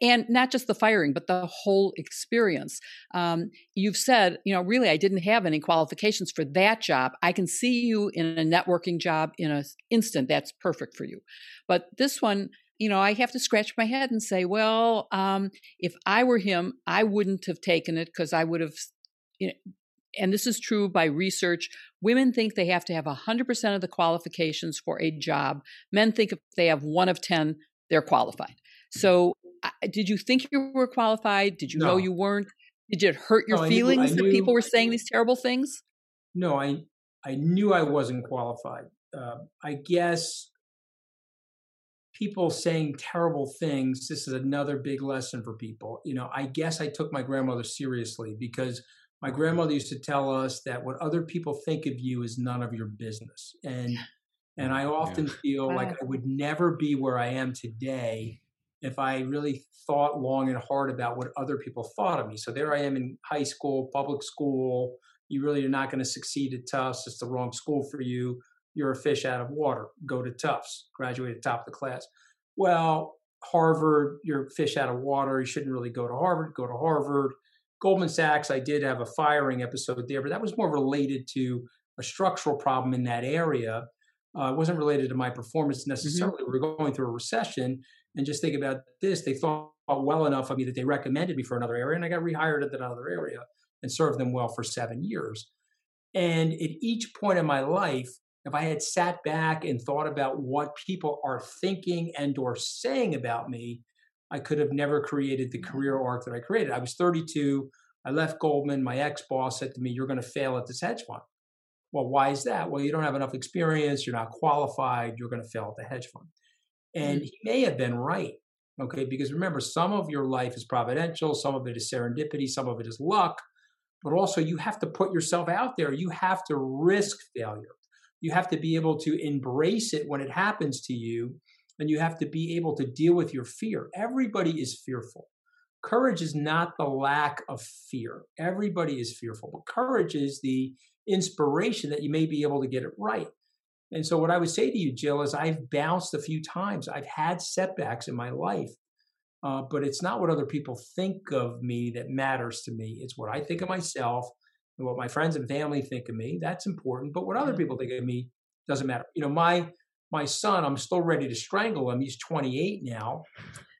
and not just the firing, but the whole experience. Um, you've said, you know, really, I didn't have any qualifications for that job. I can see you in a networking job in an instant. That's perfect for you. But this one, you know, I have to scratch my head and say, well, um, if I were him, I wouldn't have taken it because I would have, you know, and this is true by research, women think they have to have 100% of the qualifications for a job. Men think if they have one of 10, they're qualified. So, did you think you were qualified? Did you no. know you weren't? Did it hurt your no, feelings knew, knew, that people were saying these terrible things? No, I I knew I wasn't qualified. Uh, I guess people saying terrible things. This is another big lesson for people. You know, I guess I took my grandmother seriously because my grandmother used to tell us that what other people think of you is none of your business. And and I often yeah. feel like I would never be where I am today if I really thought long and hard about what other people thought of me. So there I am in high school, public school. You really are not going to succeed at Tufts. It's the wrong school for you. You're a fish out of water. Go to Tufts. Graduate at top of the class. Well, Harvard, you're fish out of water. You shouldn't really go to Harvard. Go to Harvard. Goldman Sachs, I did have a firing episode there, but that was more related to a structural problem in that area. Uh, it wasn't related to my performance mm-hmm. necessarily. Mm-hmm. We were going through a recession, and just think about this: they thought well enough of me that they recommended me for another area, and I got rehired at that other area and served them well for seven years. And at each point in my life, if I had sat back and thought about what people are thinking and or saying about me, I could have never created the career arc that I created. I was 32. I left Goldman. My ex boss said to me, You're going to fail at this hedge fund. Well, why is that? Well, you don't have enough experience. You're not qualified. You're going to fail at the hedge fund. And mm-hmm. he may have been right. Okay. Because remember, some of your life is providential, some of it is serendipity, some of it is luck. But also, you have to put yourself out there. You have to risk failure. You have to be able to embrace it when it happens to you and you have to be able to deal with your fear. Everybody is fearful. Courage is not the lack of fear. Everybody is fearful, but courage is the inspiration that you may be able to get it right. And so, what I would say to you, Jill, is I've bounced a few times. I've had setbacks in my life, uh, but it's not what other people think of me that matters to me. It's what I think of myself and what my friends and family think of me. That's important. But what other people think of me doesn't matter. You know, my my son, I'm still ready to strangle him. He's 28 now,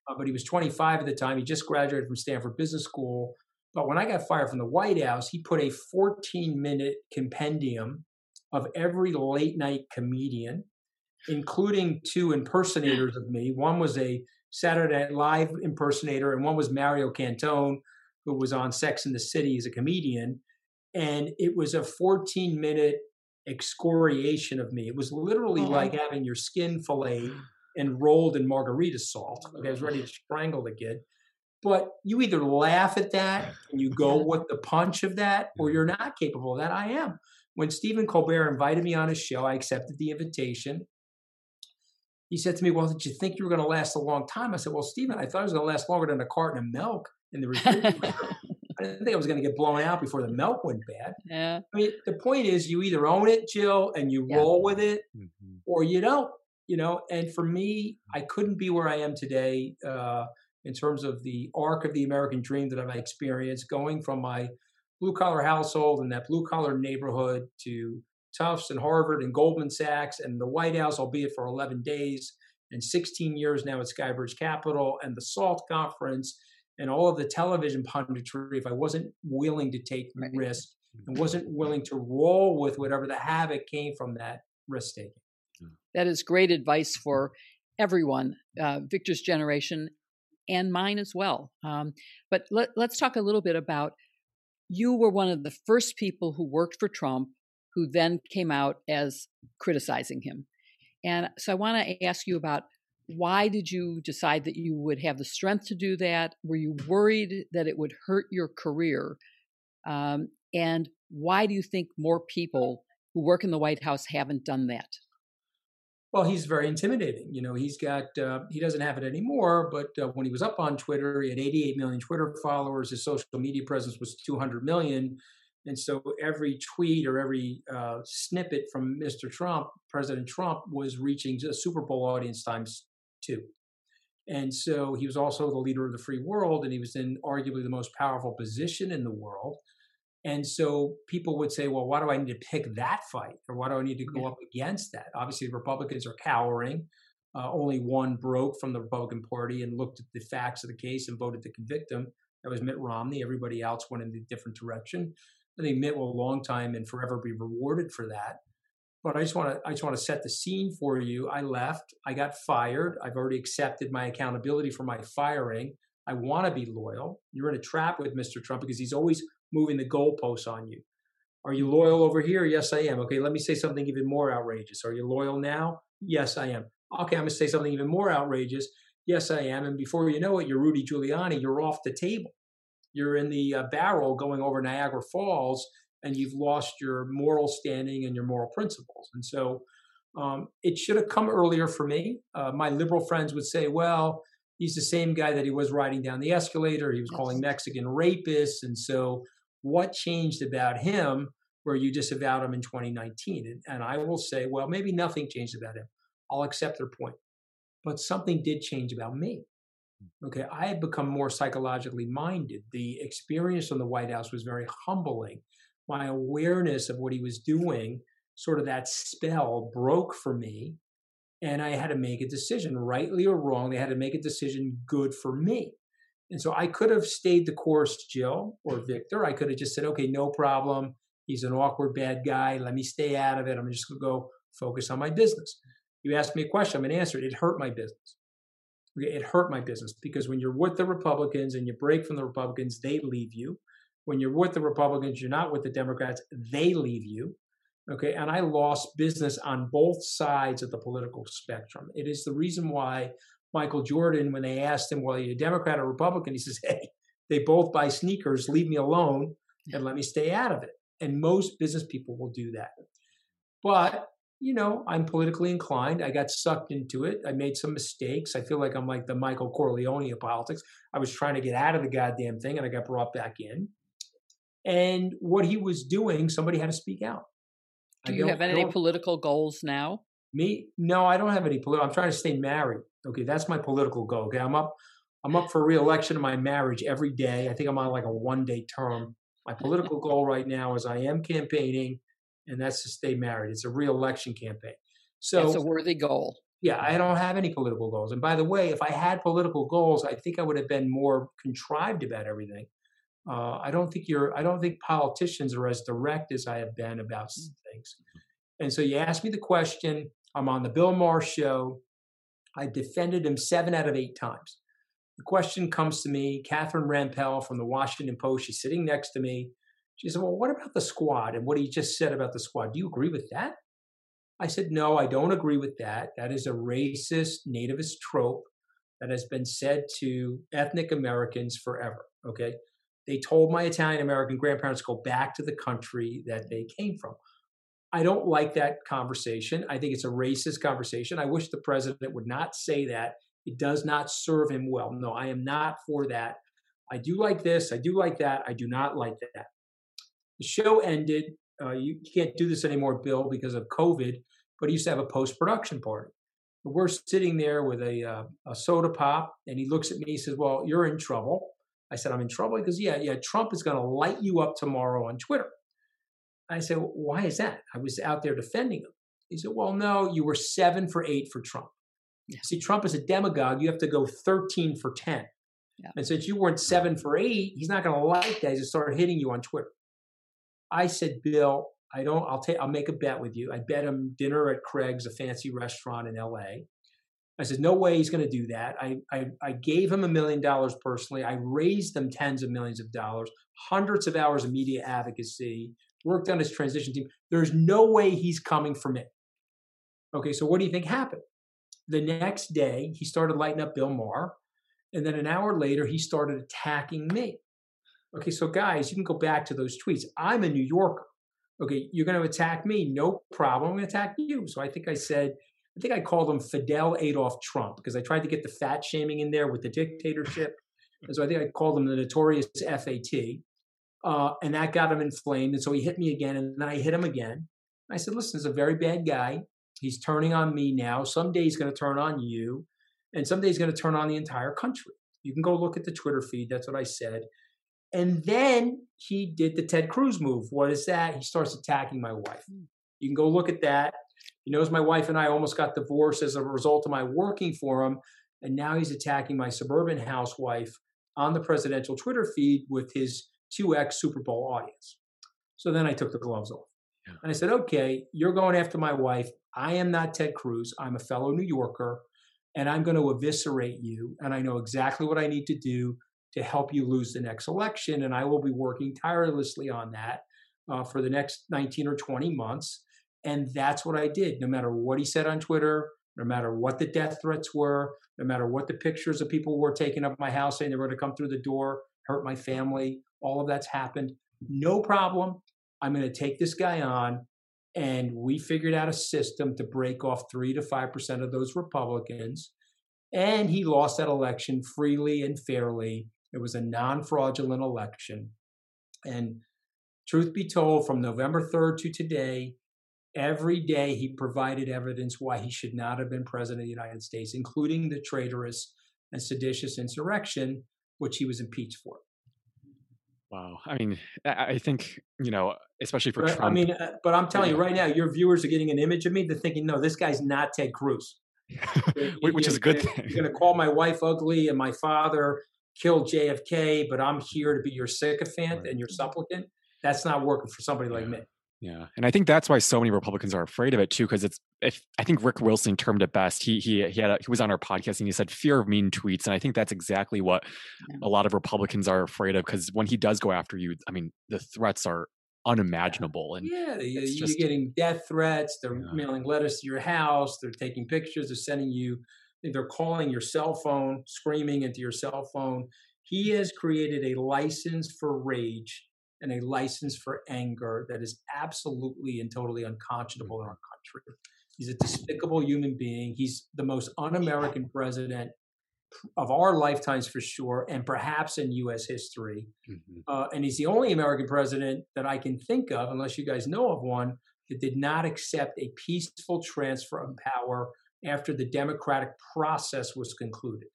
uh, but he was 25 at the time. He just graduated from Stanford Business School. But when I got fired from the White House, he put a 14 minute compendium of every late night comedian, including two impersonators of me. One was a Saturday Night Live impersonator, and one was Mario Cantone, who was on Sex and the City as a comedian. And it was a 14 minute excoriation of me. It was literally oh. like having your skin filleted and rolled in margarita salt. Okay, I was ready to strangle the kid. But you either laugh at that and you go with the punch of that, or you're not capable of that. I am. When Stephen Colbert invited me on his show, I accepted the invitation. He said to me, Well, did you think you were going to last a long time? I said, Well, Stephen, I thought it was going to last longer than a carton of milk in the refrigerator. I didn't think I was going to get blown out before the milk went bad. Yeah. I mean, the point is, you either own it, Jill, and you yeah. roll with it, mm-hmm. or you don't. You know, and for me, I couldn't be where I am today uh, in terms of the arc of the American dream that I've experienced, going from my blue collar household and that blue collar neighborhood to Tufts and Harvard and Goldman Sachs and the White House, albeit for 11 days, and 16 years now at Skybridge Capital and the SALT conference and all of the television punditry if I wasn't willing to take right. risk and wasn't willing to roll with whatever the havoc came from that risk taking. That is great advice for everyone, uh, Victor's generation and mine as well. Um, but let, let's talk a little bit about you were one of the first people who worked for Trump who then came out as criticizing him. And so I want to ask you about why did you decide that you would have the strength to do that? Were you worried that it would hurt your career? Um, and why do you think more people who work in the White House haven't done that? Well, he's very intimidating. You know, he's got, uh, he doesn't have it anymore, but uh, when he was up on Twitter, he had 88 million Twitter followers. His social media presence was 200 million. And so every tweet or every uh, snippet from Mr. Trump, President Trump, was reaching a Super Bowl audience times two. And so he was also the leader of the free world, and he was in arguably the most powerful position in the world. And so people would say, well, why do I need to pick that fight? Or why do I need to go up against that? Obviously, the Republicans are cowering. Uh, only one broke from the Republican Party and looked at the facts of the case and voted to convict him. That was Mitt Romney. Everybody else went in a different direction. I think Mitt will a long time and forever be rewarded for that. But I just want to I just want to set the scene for you. I left. I got fired. I've already accepted my accountability for my firing. I want to be loyal. You're in a trap with Mr. Trump because he's always moving the goalposts on you. Are you loyal over here? Yes, I am. Okay, let me say something even more outrageous. Are you loyal now? Yes, I am. Okay, I'm going to say something even more outrageous. Yes, I am. And before you know it, you're Rudy Giuliani. You're off the table. You're in the uh, barrel going over Niagara Falls, and you've lost your moral standing and your moral principles. And so um, it should have come earlier for me. Uh, my liberal friends would say, well, he's the same guy that he was riding down the escalator. He was yes. calling Mexican rapists. And so what changed about him where you disavowed him in 2019? And, and I will say, well, maybe nothing changed about him. I'll accept their point. But something did change about me. Hmm. Okay, I had become more psychologically minded. The experience in the White House was very humbling. My awareness of what he was doing, sort of that spell, broke for me. And I had to make a decision, rightly or wrong. I had to make a decision good for me. And so I could have stayed the course, Jill or mm-hmm. Victor. I could have just said, okay, no problem. He's an awkward bad guy. Let me stay out of it. I'm just going to go focus on my business. You asked me a question, I'm going to answer it. It hurt my business. It hurt my business because when you're with the Republicans and you break from the Republicans, they leave you. When you're with the Republicans, you're not with the Democrats, they leave you. Okay. And I lost business on both sides of the political spectrum. It is the reason why Michael Jordan, when they asked him, well, are you a Democrat or Republican? He says, hey, they both buy sneakers. Leave me alone and let me stay out of it. And most business people will do that. But, you know, I'm politically inclined. I got sucked into it. I made some mistakes. I feel like I'm like the Michael Corleone of politics. I was trying to get out of the goddamn thing and I got brought back in. And what he was doing, somebody had to speak out. Do you have any political goals now? Me? No, I don't have any political. I'm trying to stay married. Okay, that's my political goal. Okay, I'm up. I'm up for reelection of my marriage every day. I think I'm on like a one day term. My political goal right now is I am campaigning, and that's to stay married. It's a reelection campaign. So it's a worthy goal. Yeah, I don't have any political goals. And by the way, if I had political goals, I think I would have been more contrived about everything. Uh, I don't think you're. I don't think politicians are as direct as I have been about mm. things. And so you asked me the question. I'm on the Bill Maher show. I defended him seven out of eight times. The question comes to me. Catherine Rampell from the Washington Post. She's sitting next to me. She said, "Well, what about the squad and what he just said about the squad? Do you agree with that?" I said, "No, I don't agree with that. That is a racist, nativist trope that has been said to ethnic Americans forever." Okay they told my Italian American grandparents go back to the country that they came from. I don't like that conversation. I think it's a racist conversation. I wish the president would not say that. It does not serve him well. No, I am not for that. I do like this. I do like that. I do not like that. The show ended. Uh, you can't do this anymore, Bill, because of COVID, but he used to have a post production party. We're sitting there with a, uh, a soda pop, and he looks at me. He says, Well, you're in trouble. I said, I'm in trouble. He goes, Yeah, yeah, Trump is going to light you up tomorrow on Twitter. I said, well, Why is that? I was out there defending him. He said, Well, no, you were seven for eight for Trump. Yeah. See, Trump is a demagogue. You have to go 13 for 10. Yeah. And since you weren't seven for eight, he's not going to like that. He's going to start hitting you on Twitter. I said, Bill, I don't, I'll take, I'll make a bet with you. I bet him dinner at Craig's, a fancy restaurant in LA. I said, no way he's going to do that. I, I, I gave him a million dollars personally. I raised them tens of millions of dollars, hundreds of hours of media advocacy, worked on his transition team. There's no way he's coming for me. Okay, so what do you think happened? The next day, he started lighting up Bill Maher. And then an hour later, he started attacking me. Okay, so guys, you can go back to those tweets. I'm a New Yorker. Okay, you're going to attack me. No problem. I'm going to attack you. So I think I said, I think I called him Fidel Adolf Trump because I tried to get the fat shaming in there with the dictatorship. and so I think I called him the notorious FAT. Uh, and that got him inflamed. And so he hit me again, and then I hit him again. I said, listen, he's a very bad guy. He's turning on me now. Someday he's going to turn on you, and someday he's going to turn on the entire country. You can go look at the Twitter feed. That's what I said. And then he did the Ted Cruz move. What is that? He starts attacking my wife. Hmm. You can go look at that. He knows my wife and I almost got divorced as a result of my working for him. And now he's attacking my suburban housewife on the presidential Twitter feed with his 2X Super Bowl audience. So then I took the gloves off. Yeah. And I said, okay, you're going after my wife. I am not Ted Cruz. I'm a fellow New Yorker, and I'm going to eviscerate you. And I know exactly what I need to do to help you lose the next election. And I will be working tirelessly on that uh, for the next 19 or 20 months. And that's what I did. No matter what he said on Twitter, no matter what the death threats were, no matter what the pictures of people were taking up my house saying they were going to come through the door, hurt my family, all of that's happened. No problem. I'm going to take this guy on. And we figured out a system to break off three to 5% of those Republicans. And he lost that election freely and fairly. It was a non fraudulent election. And truth be told, from November 3rd to today, Every day he provided evidence why he should not have been president of the United States, including the traitorous and seditious insurrection, which he was impeached for. Wow. I mean, I think, you know, especially for Trump. I mean, uh, but I'm telling yeah. you right now, your viewers are getting an image of me. They're thinking, no, this guy's not Ted Cruz. Which is a good thing. You're going to call my wife ugly and my father killed JFK, but I'm here to be your sycophant right. and your supplicant. That's not working for somebody yeah. like me. Yeah, and I think that's why so many Republicans are afraid of it too, because it's. If I think Rick Wilson termed it best. He he he had a, he was on our podcast and he said fear of mean tweets, and I think that's exactly what yeah. a lot of Republicans are afraid of. Because when he does go after you, I mean, the threats are unimaginable, and yeah, you're just, getting death threats. They're yeah. mailing letters to your house. They're taking pictures. They're sending you. They're calling your cell phone, screaming into your cell phone. He has created a license for rage and a license for anger that is absolutely and totally unconscionable in our country. He's a despicable human being. He's the most un American president of our lifetimes for sure, and perhaps in U.S. history. Mm-hmm. Uh, and he's the only American president that I can think of, unless you guys know of one, that did not accept a peaceful transfer of power after the democratic process was concluded.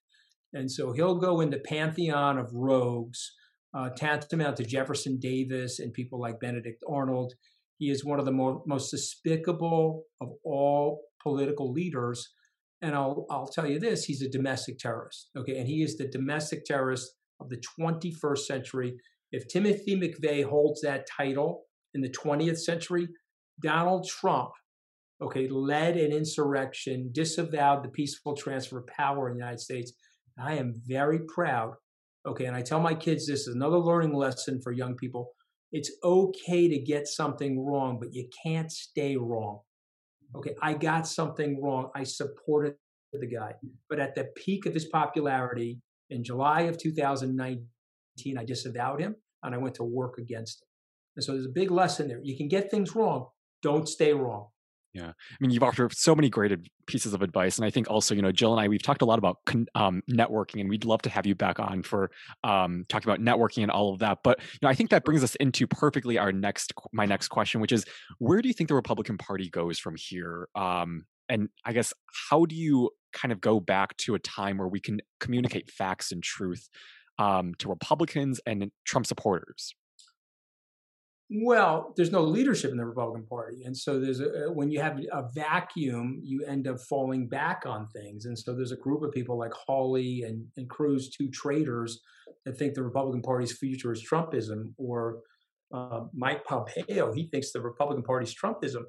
And so he'll go in the pantheon of rogues uh, tantamount to Jefferson Davis and people like Benedict Arnold. He is one of the mo- most despicable of all political leaders. And I'll I'll tell you this: he's a domestic terrorist. Okay, and he is the domestic terrorist of the 21st century. If Timothy McVeigh holds that title in the 20th century, Donald Trump, okay, led an insurrection, disavowed the peaceful transfer of power in the United States. I am very proud. Okay, and I tell my kids this is another learning lesson for young people. It's okay to get something wrong, but you can't stay wrong. Okay, I got something wrong. I supported the guy. But at the peak of his popularity in July of 2019, I disavowed him and I went to work against him. And so there's a big lesson there. You can get things wrong, don't stay wrong. Yeah. I mean, you've offered so many great pieces of advice. And I think also, you know, Jill and I, we've talked a lot about um, networking and we'd love to have you back on for um, talking about networking and all of that. But, you know, I think that brings us into perfectly our next, my next question, which is where do you think the Republican Party goes from here? Um, and I guess, how do you kind of go back to a time where we can communicate facts and truth um, to Republicans and Trump supporters? Well, there's no leadership in the Republican Party, and so there's a when you have a vacuum, you end up falling back on things, and so there's a group of people like Hawley and, and Cruz, two traitors, that think the Republican Party's future is Trumpism, or uh, Mike Pompeo, he thinks the Republican Party's Trumpism.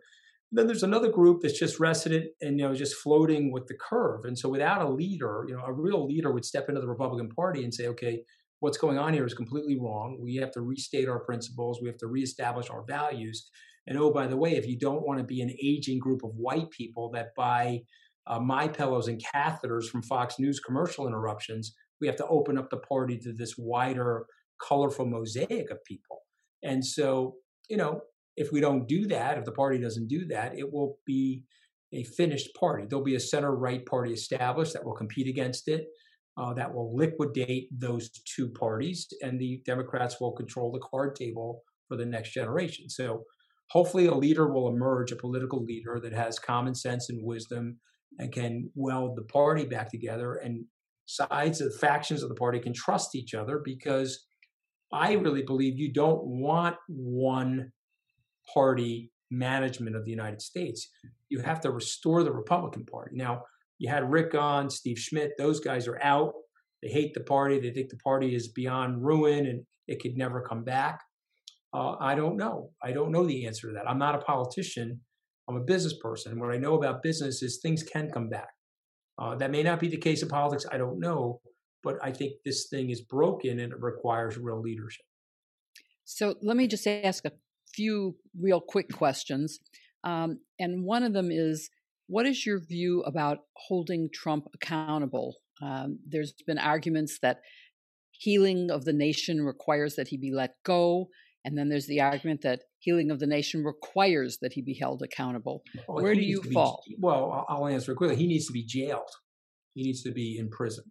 And then there's another group that's just resident and you know just floating with the curve, and so without a leader, you know, a real leader would step into the Republican Party and say, okay what's going on here is completely wrong. We have to restate our principles. We have to reestablish our values. And oh, by the way, if you don't want to be an aging group of white people that buy uh, my pillows and catheters from Fox News commercial interruptions, we have to open up the party to this wider, colorful mosaic of people. And so, you know, if we don't do that, if the party doesn't do that, it will be a finished party. There'll be a center right party established that will compete against it uh, that will liquidate those two parties, and the Democrats will control the card table for the next generation. So hopefully, a leader will emerge, a political leader that has common sense and wisdom and can weld the party back together, and sides of factions of the party can trust each other because I really believe you don't want one party management of the United States. You have to restore the Republican Party. Now, you had Rick on, Steve Schmidt. Those guys are out. They hate the party. They think the party is beyond ruin and it could never come back. Uh, I don't know. I don't know the answer to that. I'm not a politician. I'm a business person. And what I know about business is things can come back. Uh, that may not be the case in politics. I don't know. But I think this thing is broken and it requires real leadership. So let me just ask a few real quick questions. Um, and one of them is what is your view about holding Trump accountable? Um, there's been arguments that healing of the nation requires that he be let go. And then there's the argument that healing of the nation requires that he be held accountable. Well, Where do you fall? Be, well, I'll answer quickly. He needs to be jailed. He needs to be in prison.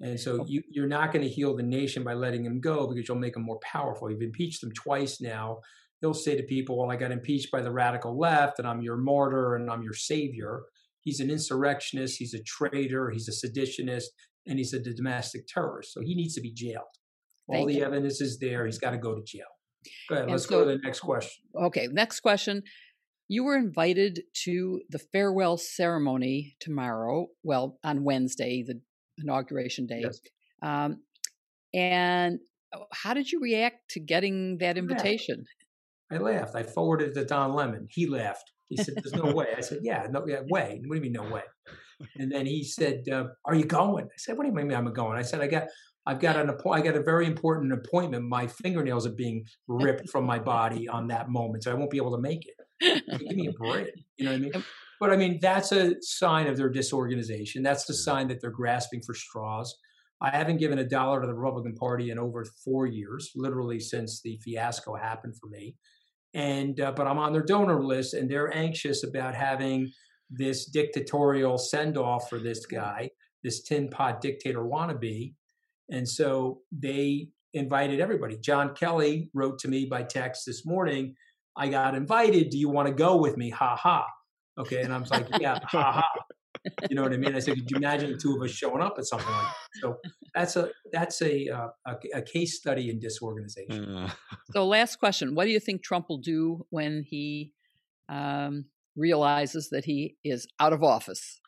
And so you, you're not going to heal the nation by letting him go because you'll make him more powerful. You've impeached him twice now he'll say to people, Well, I got impeached by the radical left and I'm your martyr and I'm your savior. He's an insurrectionist, he's a traitor, he's a seditionist, and he's a domestic terrorist. So he needs to be jailed. All the you. evidence is there. He's got to go to jail. Go ahead. And let's so, go to the next question. Okay. Next question. You were invited to the farewell ceremony tomorrow, well, on Wednesday, the inauguration day. Yes. Um, and uh, how did you react to getting that invitation? I laughed. I forwarded it to Don Lemon. He laughed. He said, "There's no way." I said, "Yeah, no yeah, way. What do you mean no way?" And then he said, uh, "Are you going?" I said, "What do you mean I'm going?" I said, "I got." I've got an I got a very important appointment. My fingernails are being ripped from my body on that moment, so I won't be able to make it. Give me a break. You know what I mean? But I mean, that's a sign of their disorganization. That's the sign that they're grasping for straws. I haven't given a dollar to the Republican Party in over four years, literally since the fiasco happened for me and uh, but I'm on their donor list, and they're anxious about having this dictatorial send off for this guy, this tin pot dictator wannabe, and so they invited everybody. John Kelly wrote to me by text this morning. I got invited. Do you want to go with me? Ha ha. Okay, and I'm like, yeah, ha ha. You know what I mean? I said, could you imagine the two of us showing up at something like that? So that's a that's a uh, a, a, case study in disorganization. So last question: What do you think Trump will do when he um, realizes that he is out of office?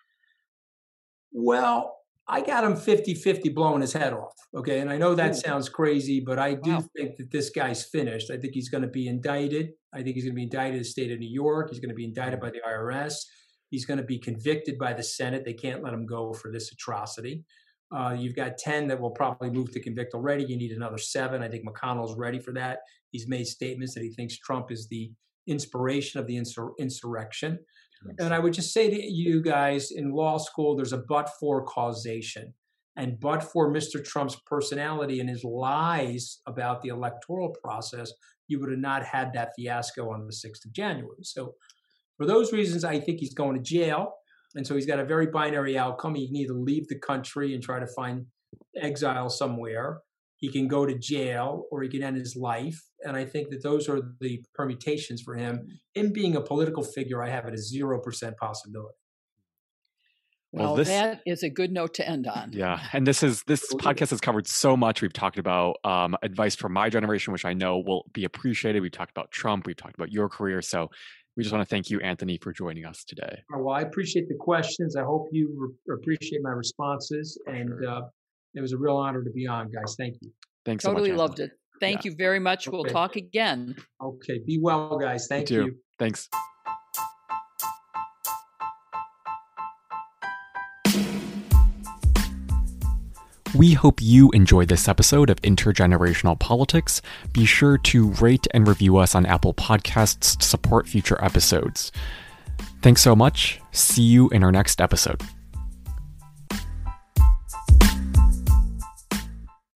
Well, I got him 50 50 blowing his head off. Okay. And I know that Ooh. sounds crazy, but I do wow. think that this guy's finished. I think he's going to be indicted. I think he's going to be indicted in the state of New York. He's going to be indicted by the IRS. He's going to be convicted by the Senate. They can't let him go for this atrocity. Uh, you've got 10 that will probably move to convict already. You need another seven. I think McConnell's ready for that. He's made statements that he thinks Trump is the inspiration of the insur- insurrection. And I would just say to you guys in law school, there's a but for causation. And but for Mr. Trump's personality and his lies about the electoral process, you would have not had that fiasco on the 6th of January. So, for those reasons, I think he's going to jail. And so he's got a very binary outcome. He can either leave the country and try to find exile somewhere, he can go to jail or he can end his life. And I think that those are the permutations for him. In being a political figure, I have it as 0% possibility. Well, well this, that is a good note to end on. Yeah, and this is this podcast has covered so much. We've talked about um, advice for my generation, which I know will be appreciated. We've talked about Trump. We've talked about your career. So we just want to thank you, Anthony, for joining us today. Well, I appreciate the questions. I hope you re- appreciate my responses, and sure. uh, it was a real honor to be on, guys. Thank you. Thanks. Totally so much, loved it. Thank yeah. you very much. Okay. We'll talk again. Okay. Be well, guys. Thank you. you. Thanks. We hope you enjoyed this episode of Intergenerational Politics. Be sure to rate and review us on Apple Podcasts to support future episodes. Thanks so much. See you in our next episode.